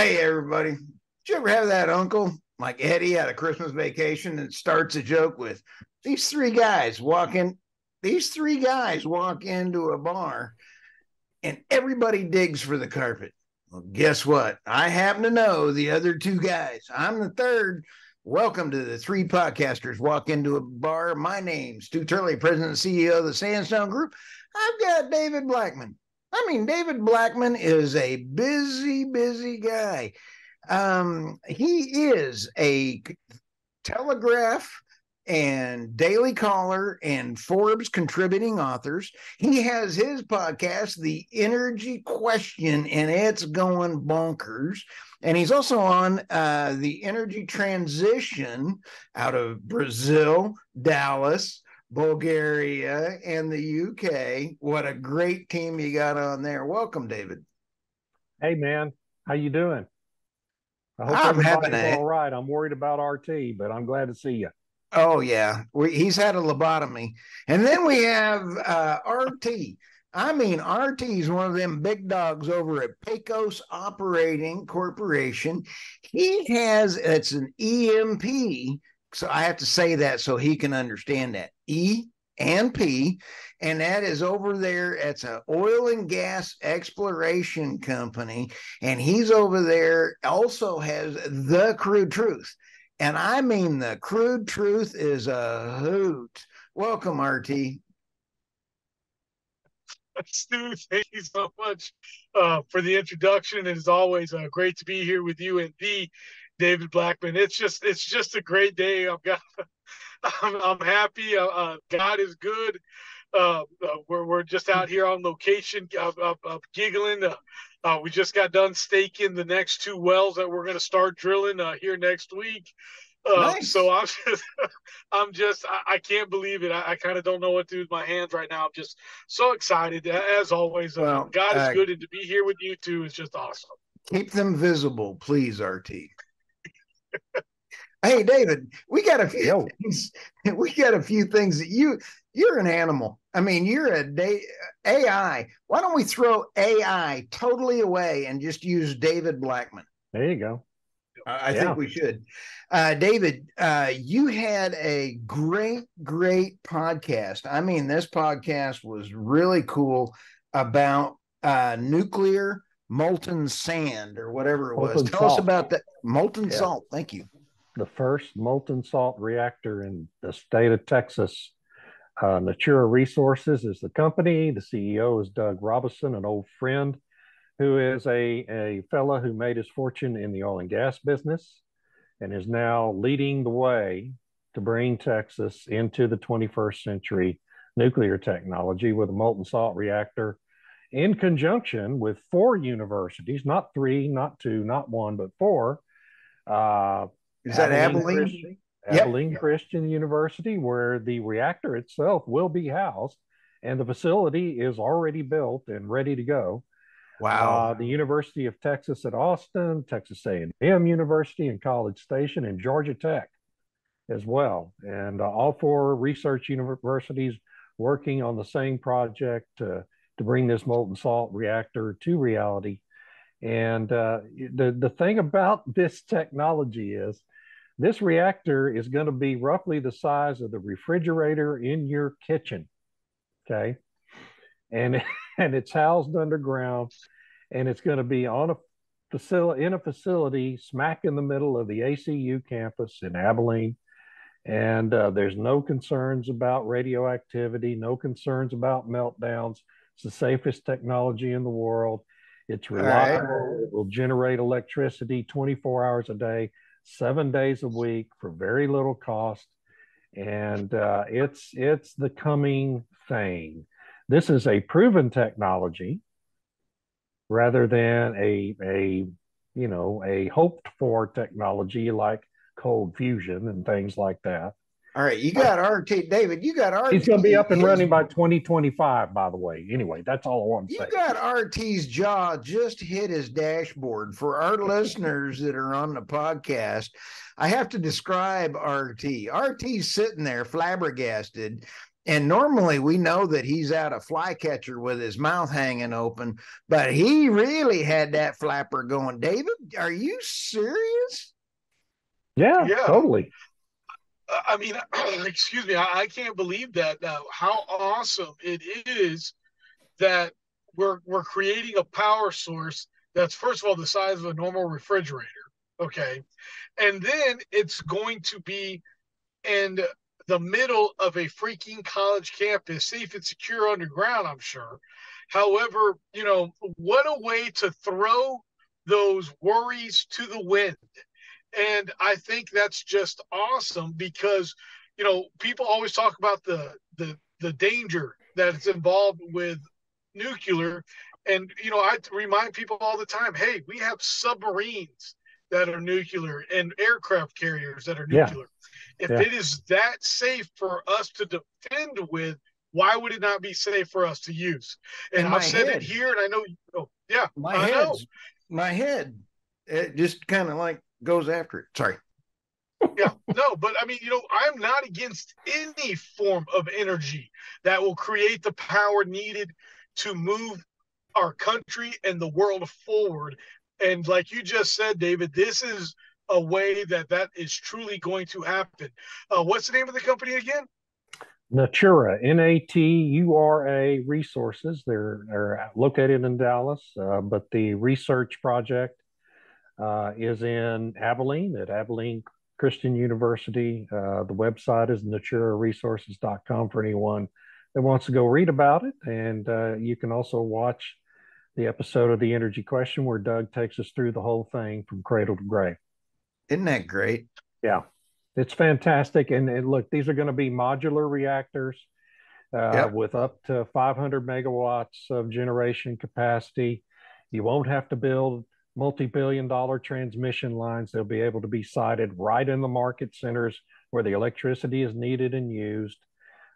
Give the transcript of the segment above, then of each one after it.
Hey, everybody. Did you ever have that uncle like Eddie at a Christmas vacation that starts a joke with these three guys walking? These three guys walk into a bar and everybody digs for the carpet. Well, guess what? I happen to know the other two guys. I'm the third. Welcome to the three podcasters walk into a bar. My name's Stu Turley, President and CEO of the Sandstone Group. I've got David Blackmon. I mean, David Blackmon is a busy, busy guy. Um, he is a Telegraph and Daily Caller and Forbes contributing authors. He has his podcast, The Energy Question, and it's going bonkers. And he's also on uh, the Energy Transition out of Brazil, Dallas. Bulgaria and the UK. What a great team you got on there. Welcome, David. Hey man, how you doing? I hope I'm having a... all right. I'm worried about RT, but I'm glad to see you. Oh yeah, we, he's had a lobotomy, and then we have uh, RT. I mean, RT is one of them big dogs over at Pecos Operating Corporation. He has it's an E&P so I have to say that so he can understand that. E and P, and that is over there. It's an oil and gas exploration company, and he's over there. Also has the crude truth, and I mean the crude truth is a hoot. Welcome, RT. Stu, thank you so much uh, for the introduction. It is always uh, great to be here with you and the David Blackmon. It's just it's just a great day. I'm got, I'm, I'm happy. Uh, uh, God is good. Uh, uh, we're we're just out here on location, giggling. Uh, uh, we just got done staking the next two wells that we're going to start drilling here next week. Nice. So I'm just, I'm just, I, I can't believe it. I, I kind of don't know what to do with my hands right now. I'm just so excited. As always, well, God is good, and to be here with you too is just awesome. Keep them visible, please, RT hey, David, we got a few Yo. things. We got a few things that you you're an animal. I mean, you're a day, AI. Why don't we throw AI totally away and just use David Blackmon? There you go. I yeah. think we should. Uh, David, uh, you had a great, great podcast. I mean, this podcast was really cool about uh, nuclear molten sand or whatever it molten was. Tell salt. us about that molten yeah. salt. Thank you. The first molten salt reactor in the state of Texas. Uh, Natura Resources is the company. The CEO is Doug Robison, an old friend who is a, a fella who made his fortune in the oil and gas business and is now leading the way to bring Texas into the 21st century nuclear technology with a molten salt reactor in conjunction with four universities, not three, not two, not one, but four. Uh, Is that Abilene? Christian, yep. Abilene Christian University, where the reactor itself will be housed, and the facility is already built and ready to go. Wow. Uh, the University of Texas at Austin, Texas A&M University and College Station, and Georgia Tech as well. And uh, all four research universities working on the same project to to bring this molten salt reactor to reality. And uh, the, the thing about this technology is this reactor is going to be roughly the size of the refrigerator in your kitchen. Okay. And, and it's housed underground and it's going to be on a facility in a facility smack in the middle of the ACU campus in Abilene. And uh, there's no concerns about radioactivity, no concerns about meltdowns. It's the safest technology in the world. It's reliable. Right. It will generate electricity 24 hours a day, seven days a week for very little cost, and uh, it's it's the coming thing. This is a proven technology rather than a a you know a hoped for technology like cold fusion and things like that. All right, you got RT David. You got RT. He's going to be up and running by 2025. By the way, anyway, that's all I want to say. You got RT's jaw just hit his dashboard. For our listeners that are on the podcast, I have to describe RT. RT's sitting there flabbergasted. And normally we know that he's out a flycatcher with his mouth hanging open, but he really had that flapper going. David, are you serious? Yeah, yeah. totally. I mean, excuse me, I, I can't believe that. How awesome it is that we're we're creating a power source that's first of all the size of a normal refrigerator, okay, and then it's going to be in the middle of a freaking college campus, safe and secure underground. I'm sure. However, you know what a way to throw those worries to the wind and I think that's just awesome because, you know, people always talk about the the the danger that's involved with nuclear. And, you know, I remind people all the time, hey, we have submarines that are nuclear and aircraft carriers that are nuclear. Yeah. If yeah. it is that safe for us to defend with, why would it not be safe for us to use? And I've said head. it here, and I know, oh, yeah, my head, my head, it just kind of like goes after it. Sorry. yeah, no, but I mean, you know, I'm not against any form of energy that will create the power needed to move our country and the world forward. And like you just said, David, this is a way that that is truly going to happen. Uh, what's the name of the company again? Natura, N A T U R A Resources. They're, they're located in Dallas, uh, but the research project uh, is in Abilene at Abilene Christian University. Uh, the website is naturaresources.com for anyone that wants to go read about it. And uh, you can also watch the episode of The Energy Question where Doug takes us through the whole thing from cradle to grave. Isn't that great? Yeah, it's fantastic. And, and look, these are going to be modular reactors. Uh, yep. With up to 500 megawatts of generation capacity, you won't have to build multi-billion dollar transmission lines. They'll be able to be sited right in the market centers where the electricity is needed and used.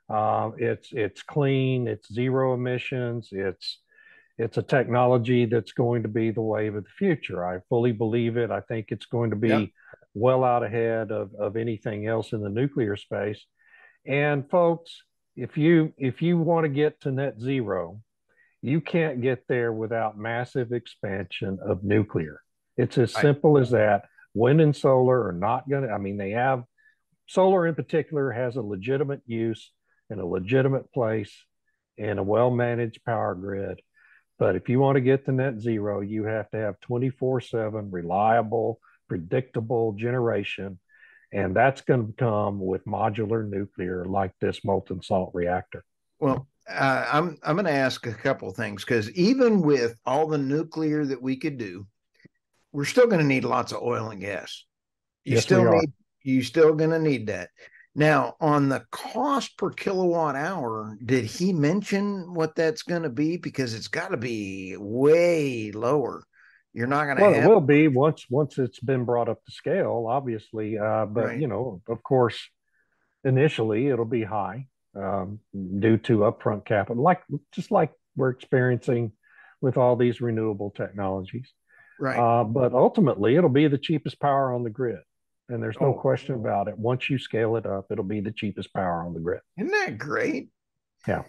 Uh, it's it's clean. It's zero emissions. It's it's a technology that's going to be the wave of the future. I fully believe it. I think it's going to be yep. well out ahead of, of anything else in the nuclear space. And folks, if you if you want to get to net zero, you can't get there without massive expansion of nuclear. It's as simple as that. Wind and solar are not going to, I mean, they have, solar in particular has a legitimate use in a legitimate place in a well managed power grid. But if you want to get to net zero, you have to have 24 7 reliable, predictable generation. And that's going to come with modular nuclear like this molten salt reactor. Well, uh, I'm I'm going to ask a couple of things because even with all the nuclear that we could do, we're still going to need lots of oil and gas. You yes, still need you still going to need that. Now, on the cost per kilowatt hour, did he mention what that's going to be? Because it's got to be way lower. You're not going to. Well, have... it will be once once it's been brought up to scale, obviously. Uh, but right. you know, of course, initially it'll be high um, due to upfront capital, like just like we're experiencing with all these renewable technologies. Right. Uh, but ultimately, it'll be the cheapest power on the grid. And there's no oh. question about it. Once you scale it up, it'll be the cheapest power on the grid. Isn't that great? Yeah.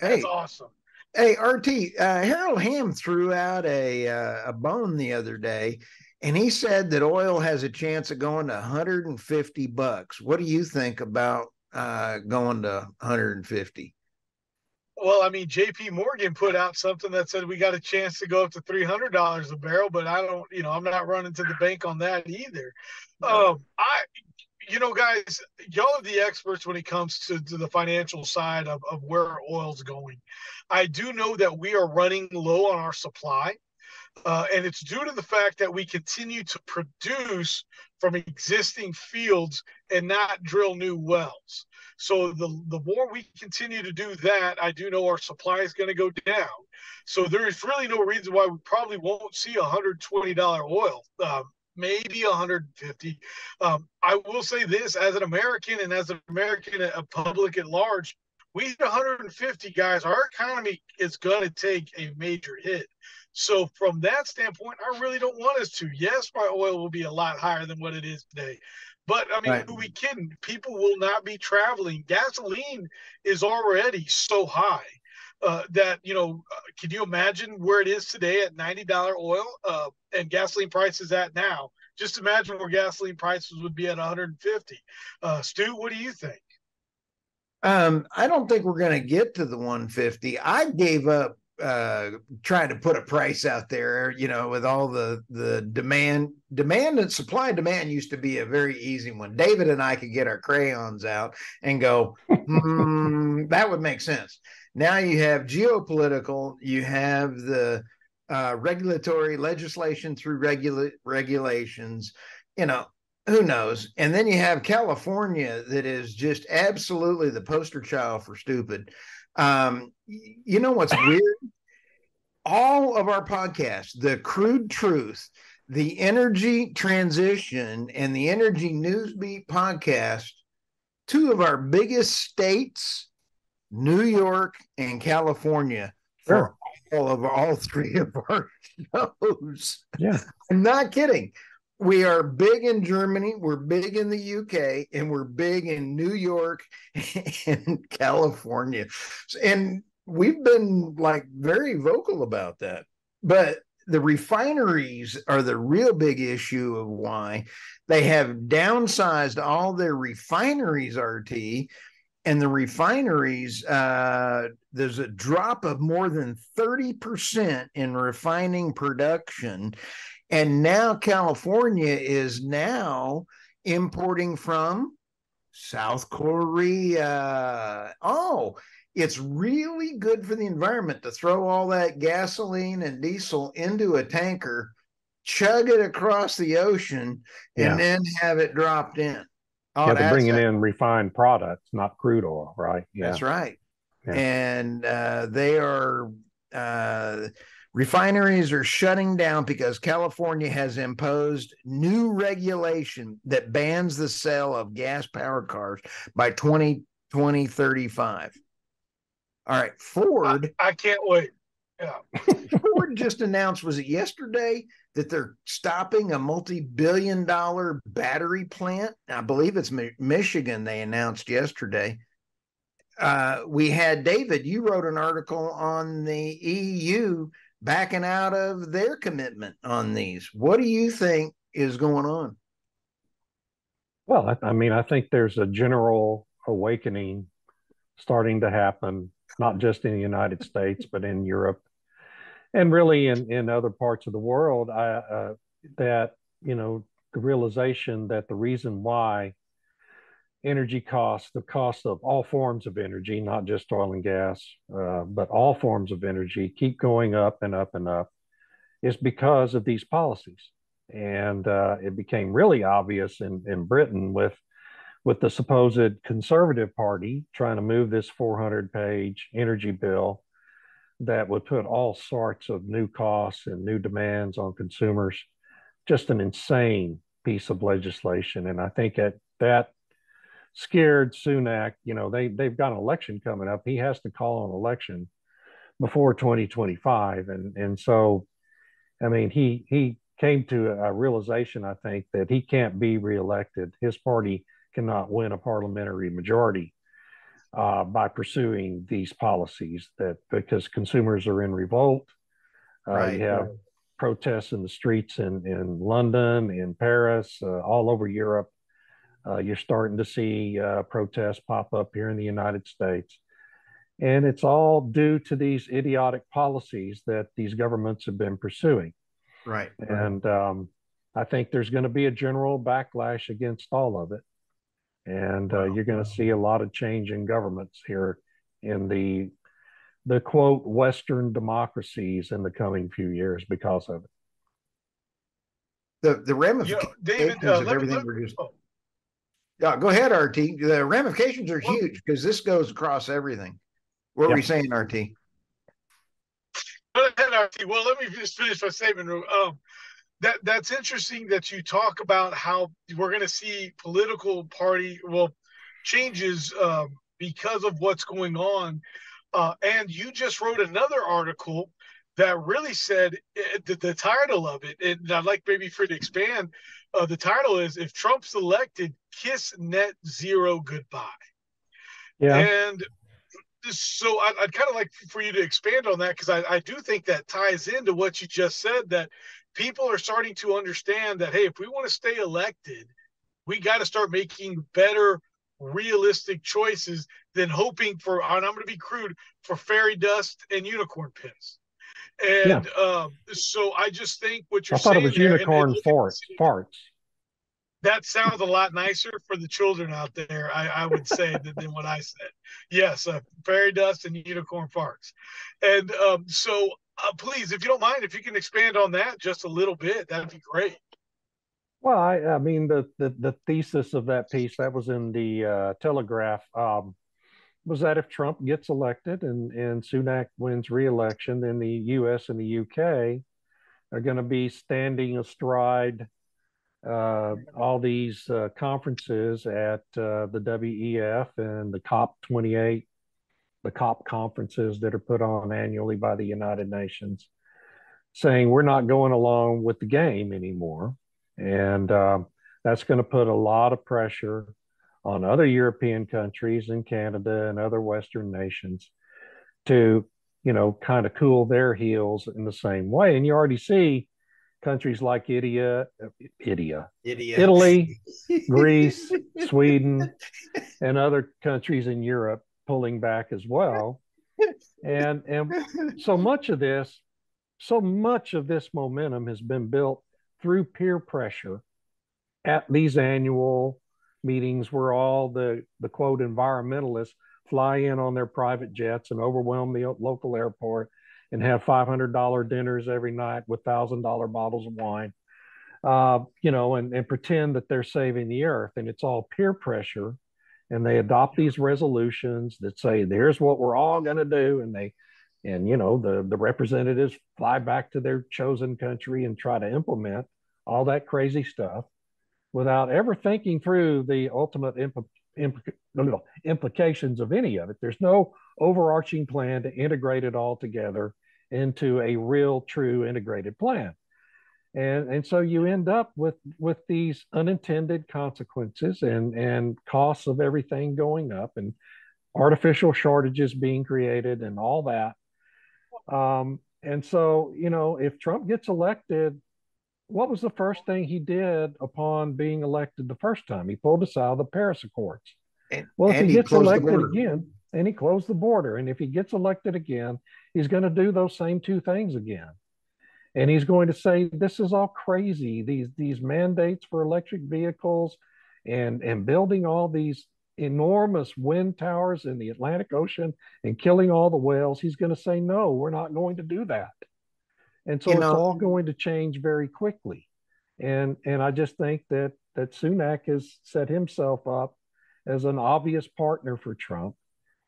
Hey, That's awesome. Hey, RT, uh, Harold Hamm threw out a uh, a bone the other day, and he said that oil has a chance of going to 150 bucks. What do you think about uh, going to 150. Well, I mean, J.P. Morgan put out something that said we got a chance to go up to three hundred dollars a barrel, but I don't, you know, I'm not running to the bank on that either. Um, I, you know, guys, y'all are the experts when it comes to, to the financial side of, of where oil's going. I do know that we are running low on our supply. Uh, and it's due to the fact that we continue to produce from existing fields and not drill new wells. So the the more we continue to do that, I do know our supply is going to go down. So there is really no reason why we probably won't see $120 oil. Um, maybe 150. Um, I will say this as an American and as an American a public at large, we hit 150 guys. Our economy is going to take a major hit. So from that standpoint, I really don't want us to. Yes, my oil will be a lot higher than what it is today. But I mean, right. who we kidding? People will not be traveling. Gasoline is already so high uh, that you know. Uh, can you imagine where it is today at ninety dollar oil uh, and gasoline prices at now? Just imagine where gasoline prices would be at one hundred and fifty. Uh, Stu, what do you think? Um, I don't think we're going to get to the 150. I gave up uh trying to put a price out there you know with all the the demand demand and supply demand used to be a very easy one. David and i could get our crayons out and go mm, that would make sense. Now you have geopolitical you have the uh, regulatory legislation through regula- regulations you know who knows? And then you have california that is just absolutely the poster child for stupid um, you know what's weird? All of our podcasts, the crude truth, the energy transition, and the energy newsbeat podcast, two of our biggest states, New York and California, for all of all three of our shows. Yeah. I'm not kidding we are big in Germany, we're big in the UK, and we're big in New York and California. And we've been like very vocal about that. But the refineries are the real big issue of why they have downsized all their refineries, RT. And the refineries, uh, there's a drop of more than 30% in refining production and now California is now importing from South Korea. Oh, it's really good for the environment to throw all that gasoline and diesel into a tanker, chug it across the ocean, and yeah. then have it dropped in. Oh, yeah, they're bringing in refined products, not crude oil, right? Yeah. That's right. Yeah. And uh, they are uh, Refineries are shutting down because California has imposed new regulation that bans the sale of gas powered cars by 20, 2035. All right, Ford. I, I can't wait. Yeah. Ford just announced, was it yesterday, that they're stopping a multi billion dollar battery plant? I believe it's Michigan, they announced yesterday. Uh, we had David, you wrote an article on the EU backing out of their commitment on these. What do you think is going on? Well, I, I mean, I think there's a general awakening starting to happen, not just in the United States, but in Europe and really in, in other parts of the world. I, uh, that, you know, the realization that the reason why energy costs, the cost of all forms of energy, not just oil and gas, uh, but all forms of energy, keep going up and up and up, is because of these policies. And uh, it became really obvious in, in Britain with with the supposed conservative party trying to move this 400 page energy bill that would put all sorts of new costs and new demands on consumers just an insane piece of legislation and i think that that scared Sunak. You know, they they've got an election coming up. He has to call an election before 2025, and and so, I mean, he he came to a realization, I think, that he can't be reelected. His party cannot win a parliamentary majority uh, by pursuing these policies. That because consumers are in revolt. Uh, right. You have protests in the streets in in London, in Paris, uh, all over Europe uh, you're starting to see uh, protests pop up here in the United States. And it's all due to these idiotic policies that these governments have been pursuing. Right. And um, I think there's going to be a general backlash against all of it. And uh, you're going to see a lot of change in governments here in the the quote Western democracies in the coming few years because of it. The the ramifications you know, David, uh, of everything me, we're just. Oh. Yeah, go ahead, RT. The ramifications are huge because this goes across everything. What yeah. were you saying, RT? Go ahead, RT. Well, let me just finish my statement. Um, that that's interesting that you talk about how we're going to see political party well changes um, because of what's going on. Uh, and you just wrote another article that really said uh, the, the, title of it, and I'd like maybe for you to expand. Uh, the title is "If Trump's elected, Kiss Net Zero Goodbye." Yeah. And so I, would kind of like for you to expand on that because I, I do think that ties into what you just said that people are starting to understand that hey, if we want to stay elected, we got to start making better realistic choices than hoping for and i'm going to be crude for fairy dust and unicorn piss and yeah. um, so i just think what you're I thought it was unicorn and farts farts. That sounds a lot nicer for the children out there i, I would say than, than what i said. Yes uh, fairy dust and unicorn farts. And um, so uh, please if you don't mind if you can expand on that just a little bit that'd be great. Well, I, I mean, the, the, the thesis of that piece that was in the uh, Telegraph um, was that if Trump gets elected and, and Sunak wins re-election, then the U.S. and the U.K. are going to be standing astride uh, all these uh, conferences at uh, the WEF and the COP28, the COP conferences that are put on annually by the United Nations, saying we're not going along with the game anymore and um, that's going to put a lot of pressure on other European countries and Canada and other Western nations to, you know, kind of cool their heels in the same way. And you already see countries like India, uh, India, India. Italy, Greece, Sweden, and other countries in Europe pulling back as well. And and so much of this, so much of this momentum has been built through peer pressure at these annual meetings where all the, the quote environmentalists fly in on their private jets and overwhelm the local airport and have $500 dinners every night with $1,000 bottles of wine, uh, you know, and, and pretend that they're saving the earth. And it's all peer pressure. And they adopt these resolutions that say, there's what we're all going to do. And they and you know the the representatives fly back to their chosen country and try to implement all that crazy stuff without ever thinking through the ultimate impl- impl- implications of any of it. There's no overarching plan to integrate it all together into a real true integrated plan. And and so you end up with with these unintended consequences and and costs of everything going up and artificial shortages being created and all that. Um, and so, you know, if Trump gets elected, what was the first thing he did upon being elected the first time? He pulled us out of the Paris Accords. And, well, if he, he gets elected again, and he closed the border, and if he gets elected again, he's going to do those same two things again. And he's going to say, "This is all crazy. These these mandates for electric vehicles, and and building all these enormous wind towers in the Atlantic Ocean and killing all the whales, he's going to say, no, we're not going to do that. And so you it's all going to change very quickly. And and I just think that that Sunak has set himself up as an obvious partner for Trump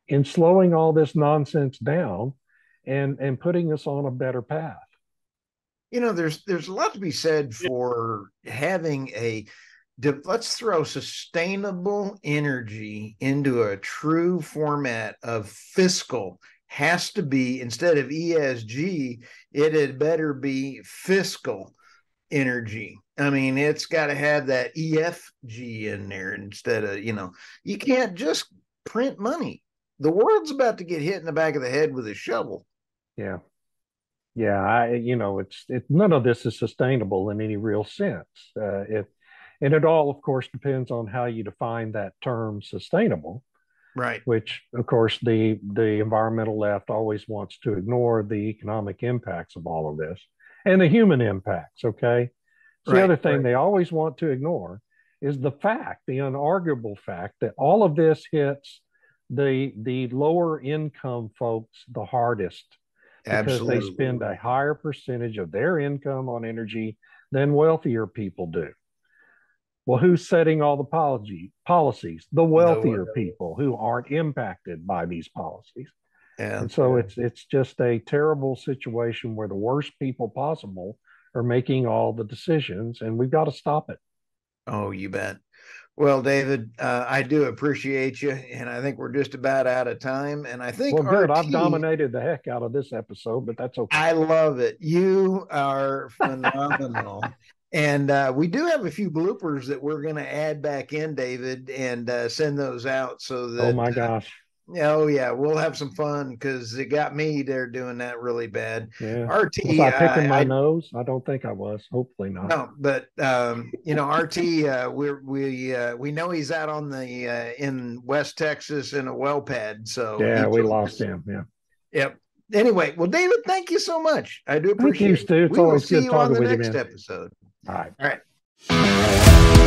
in slowing all this nonsense down and and putting us on a better path. You know, there's there's a lot to be said for having a let's throw sustainable energy into a true format of fiscal has to be instead of ESG, it had better be fiscal energy. I mean, it's got to have that EFG in there instead of, you know, you can't just print money. The world's about to get hit in the back of the head with a shovel. Yeah. Yeah, I you know, it's it none of this is sustainable in any real sense. Uh, it and it all of course depends on how you define that term sustainable right which of course the the environmental left always wants to ignore the economic impacts of all of this and the human impacts okay so right, the other thing right. they always want to ignore is the fact the unarguable fact that all of this hits the the lower income folks the hardest because Absolutely. they spend a higher percentage of their income on energy than wealthier people do. Well, who's setting all the policy policies? The wealthier No, people who aren't impacted by these policies. Yeah. And so it's it's just a terrible situation where the worst people possible are making all the decisions, and we've got to stop it. Oh, you bet. Well, David, uh, I do appreciate you, and I think we're just about out of time. And I think Well, good. RT I've dominated the heck out of this episode, but that's okay. I love it. You are phenomenal. and uh, we do have a few bloopers that we're going to add back in, David, and uh, send those out so that. oh my gosh. Oh yeah, we'll have some fun because it got me there doing that really bad. Yeah. RT, Was I picking uh, my I- nose? I don't think I was. Hopefully not. No, but um, you know, RT, uh, we're we uh, we know he's out on the uh, in West Texas in a well pad. So yeah, we lost him. Yeah. Yep. Anyway, well, David, thank you so much. I do Thank appreciate you, it. Stu. It's we will always see good you on the with you, next episode. All right. All right.